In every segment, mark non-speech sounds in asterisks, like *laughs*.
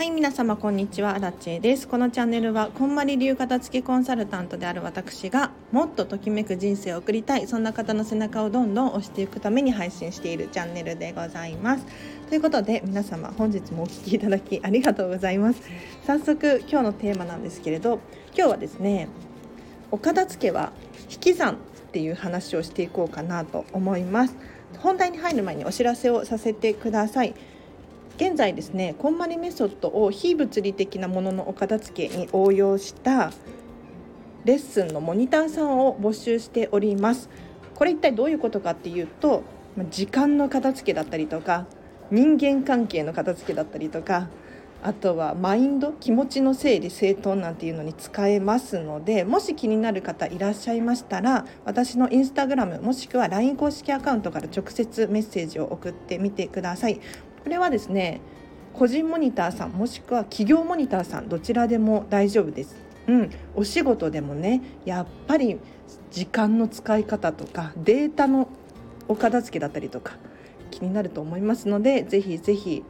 はい皆様こんにちは。アラチェです。このチャンネルはこんまり流片付けコンサルタントである私がもっとときめく人生を送りたいそんな方の背中をどんどん押していくために配信しているチャンネルでございます。ということで皆様本日もお聴きいただきありがとうございます。早速今日のテーマなんですけれど今日はですねお片付けは引き算っていう話をしていこうかなと思います。本題に入る前にお知らせをさせてください。現在ですねこんまりメソッドを非物理的なもののお片付けに応用したレッスンのモニターさんを募集しております。これ一体どういうことかっていうと時間の片付けだったりとか人間関係の片付けだったりとかあとはマインド気持ちの整理整頓なんていうのに使えますのでもし気になる方いらっしゃいましたら私のインスタグラムもしくは LINE 公式アカウントから直接メッセージを送ってみてください。これはですね個人モニターさんもしくは企業モニターさんどちらでも大丈夫です。うん、お仕事でもねやっぱり時間の使い方とかデータのお片付けだったりとか気になると思いますのでぜひぜひ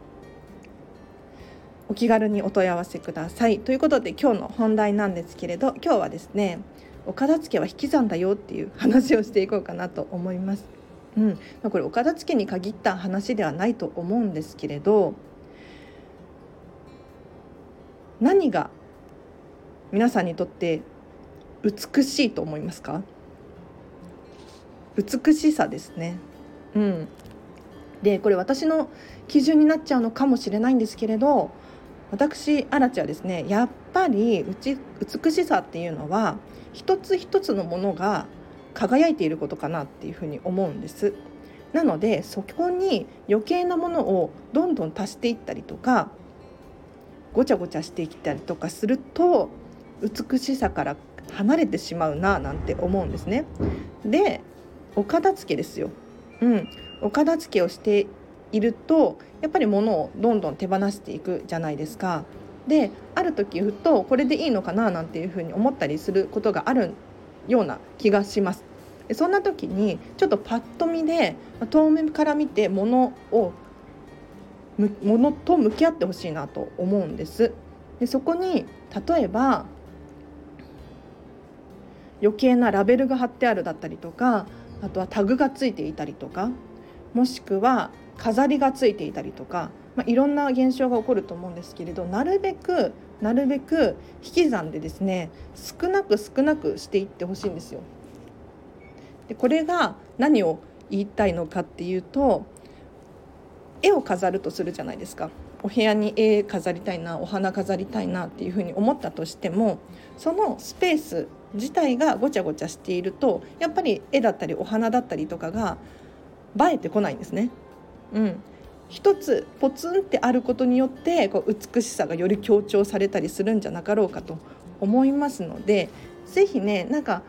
お気軽にお問い合わせください。ということで今日の本題なんですけれど今日はですねお片付けは引き算だよっていう話をしていこうかなと思います。うん、これお片付けに限った話ではないと思うんですけれど何が皆さんにとって美しいと思いますか？美しさですね。うん、でこれ私の基準になっちゃうのかもしれないんですけれど私アラチはですねやっぱりうち美しさっていうのは一つ一つのものが輝いていることかなっていうふうに思うんです。なのでそこに余計なものをどんどん足していったりとかごちゃごちゃしていったりとかすると美しさから離れてしまうななんて思うんですね。でお片付けですよ。うん。お片付けをしているとやっぱり物をどんどん手放していくじゃないですか。である時ふとこれでいいのかななんていうふうに思ったりすることがあるような気がします。そんな時にちょっとパッと見で遠目から見てものをものと向き合ってほしいなと思うんです。でそこに例えば余計なラベルが貼ってあるだったりとかあとはタグがついていたりとかもしくは飾りがついていたりとか、まあ、いろんな現象が起こると思うんですけれどなるべくなるべく引き算でですね少なく少なくしていってほしいんですよ。でこれが何を言いたいのかっていうと絵を飾るとするじゃないですか。お部屋に絵飾りたいなお花飾りたいなっていうふうに思ったとしてもそのスペース自体がごちゃごちゃしているとやっぱり絵だったりお花だったりとかが映えてこないんですね。うん、一つポツンってあることによってこう美しさがより強調されたりするんじゃなかろうかと思いますので是非ねなんか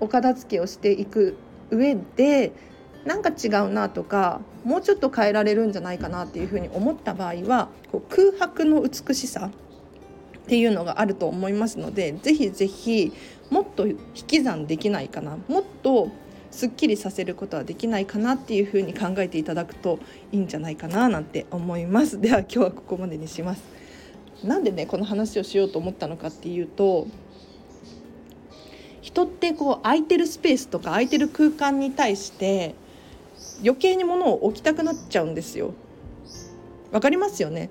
お片付けをしていく上でなんか違うなとかもうちょっと変えられるんじゃないかなっていうふうに思った場合はこう空白の美しさっていうのがあると思いますので是非是非もっと引き算できないかな。もっとすっきりさせることはできないかなっていうふうに考えていただくといいんじゃないかななんて思います。では今日はここまでにします。なんでねこの話をしようと思ったのかっていうと人ってこう空いてるスペースとか空いてる空間に対して余計に物を置きたくなっちゃうんですよ。わかりますよね？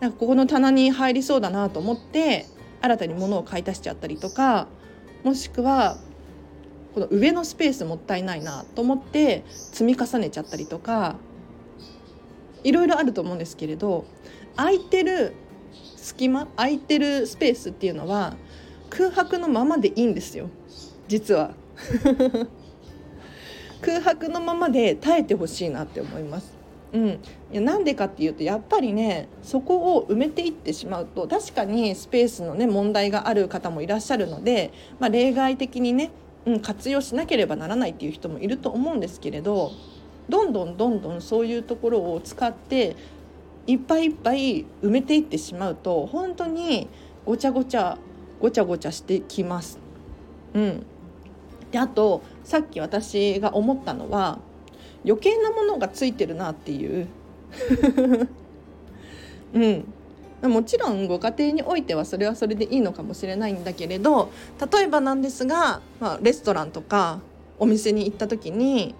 なんかここの棚に入りそうだなと思って新たに物を買い足しちゃったりとかもしくはこの上のスペースもったいないなと思って積み重ねちゃったりとかいろいろあると思うんですけれど空いてる隙間空いてるスペースっていうのは空白のままでいいんですよ。実は。*laughs* 空白のままで耐えてほしいなって思います。うん、いやなんでかっていうとやっぱりねそこを埋めていってしまうと確かにスペースのね問題がある方もいらっしゃるので、まあ、例外的にねうん、活用しなければならないっていう人もいると思うんですけれどどんどんどんどんそういうところを使っていっぱいいっぱい埋めていってしまうと本当にごちゃごちゃごちゃごちゃしてきます。うん、であとさっき私が思ったのは余計なものがついてるなっていう。*laughs* うん、もちろんご家庭においてはそれはそれでいいのかもしれないんだけれど例えばなんですが、まあ、レストランとかお店に行った時に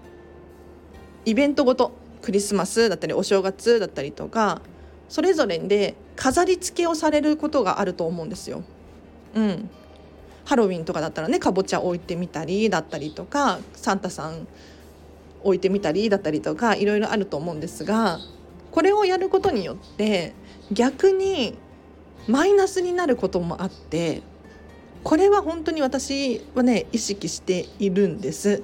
イベントごとクリスマスだったりお正月だったりとかそれぞれで飾り付けをされることがあると思うんですよ。うん、ハロウィンとかだったらねかぼちゃ置いてみたりだったりとかサンタさん置いてみたりだったりとかいろいろあると思うんですがこれをやることによって逆にマイナスになることもあってこれは本当に私はね意識しているんです。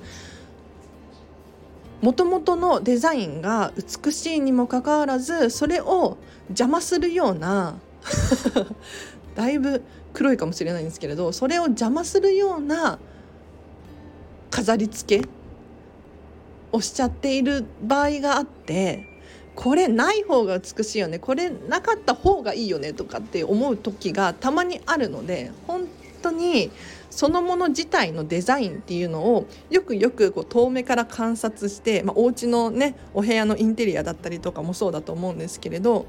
もともとのデザインが美しいにもかかわらずそれを邪魔するような *laughs* だいぶ黒いかもしれないんですけれどそれを邪魔するような飾り付けをしちゃっている場合があってこれない方が美しいよねこれなかった方がいいよねとかって思う時がたまにあるので本当にそのもの自体のデザインっていうのをよくよくこう遠目から観察して、まあ、お家のねお部屋のインテリアだったりとかもそうだと思うんですけれど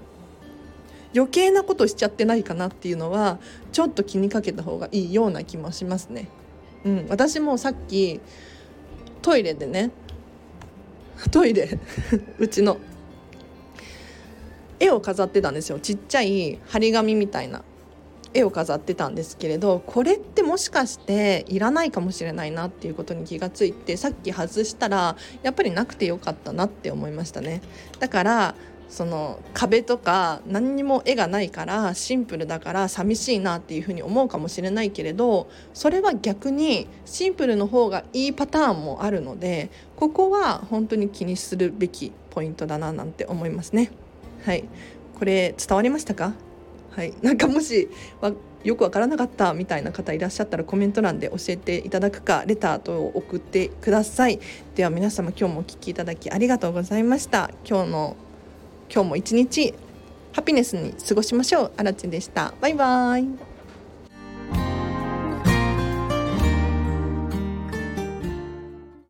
余計なことしちゃってないかなっていうのはちょっと気にかけた方がいいような気もしますね。うん、私もさっきトイレでねトイレ *laughs* うちの絵を飾ってたんですよ。ちっちゃい張り紙みたいな。絵を飾ってたんですけれどこれってもしかしていらないかもしれないなっていうことに気がついてさっき外したらやっぱりなくてよかったなって思いましたね。だからその壁とか何にも絵がないからシンプルだから寂しいなっていうふうに思うかもしれないけれどそれは逆にシンプルの方がいいパターンもあるのでここは本当に気にするべきポイントだななんて思いますね。はい。これ伝わりましたか？はい、なんかもしよくわからなかったみたいな方いらっしゃったらコメント欄で教えていただくかレターと送ってください。では皆様今日もお聴きいただきありがとうございました。今日の今日も一日ハピネスに過ごしましょう。あらちでした。バイバーイ。